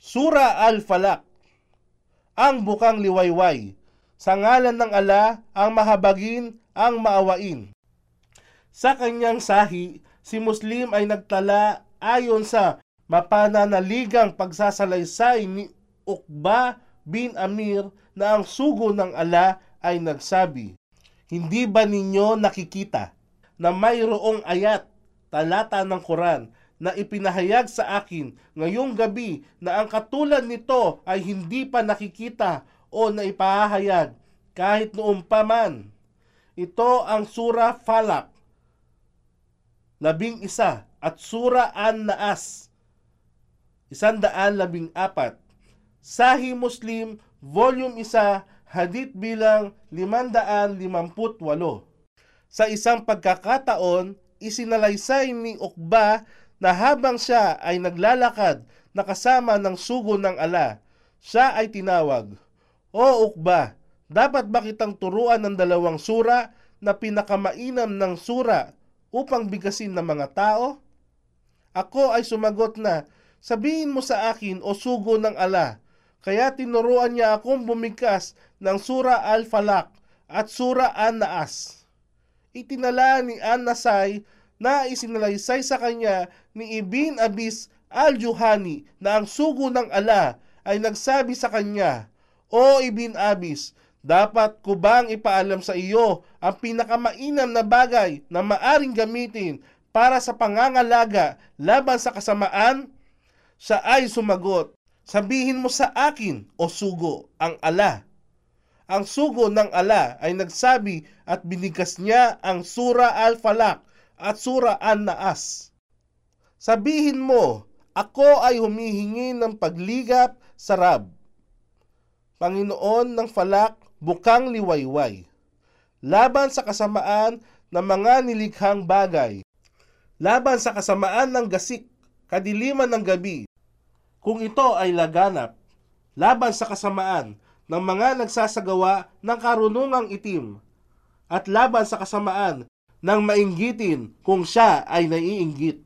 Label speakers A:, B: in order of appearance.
A: Sura Al-Falak Ang bukang liwayway Sa ngalan ng ala, ang mahabagin, ang maawain. Sa kanyang sahi, si Muslim ay nagtala ayon sa mapananaligang pagsasalaysay ni Uqba bin Amir na ang sugo ng ala ay nagsabi, Hindi ba ninyo nakikita na mayroong ayat, talata ng Quran na ipinahayag sa akin ngayong gabi na ang katulad nito ay hindi pa nakikita o naipahayag kahit noong pa man. Ito ang Sura Falak, labing isa, at Sura An-Naas, isandaan labing apat. Sahi Muslim, Volume 1, Hadith bilang 558. Sa isang pagkakataon, isinalaysay ni Ukba na habang siya ay naglalakad na kasama ng sugo ng ala, siya ay tinawag, O Ukba, dapat ba kitang turuan ng dalawang sura na pinakamainam ng sura upang bigasin ng mga tao? Ako ay sumagot na, sabihin mo sa akin o sugo ng ala, kaya tinuruan niya akong bumigkas ng sura Al-Falak at sura An-Naas. Itinala ni An-Nasay na isinalaysay sa kanya ni Ibn Abis al-Juhani na ang sugo ng ala ay nagsabi sa kanya, O Ibn Abis, dapat ko bang ipaalam sa iyo ang pinakamainam na bagay na maaring gamitin para sa pangangalaga laban sa kasamaan? Siya ay sumagot, Sabihin mo sa akin, o sugo, ang ala. Ang sugo ng ala ay nagsabi at binigas niya ang Sura Al-Falak at Sura An-Naas. Sabihin mo, ako ay humihingi ng pagligap sa Rab. Panginoon ng Falak, bukang liwayway. Laban sa kasamaan ng mga nilikhang bagay. Laban sa kasamaan ng gasik, kadiliman ng gabi. Kung ito ay laganap, laban sa kasamaan ng mga nagsasagawa ng karunungang itim, at laban sa kasamaan ng mainggitin kung siya ay naiinggit.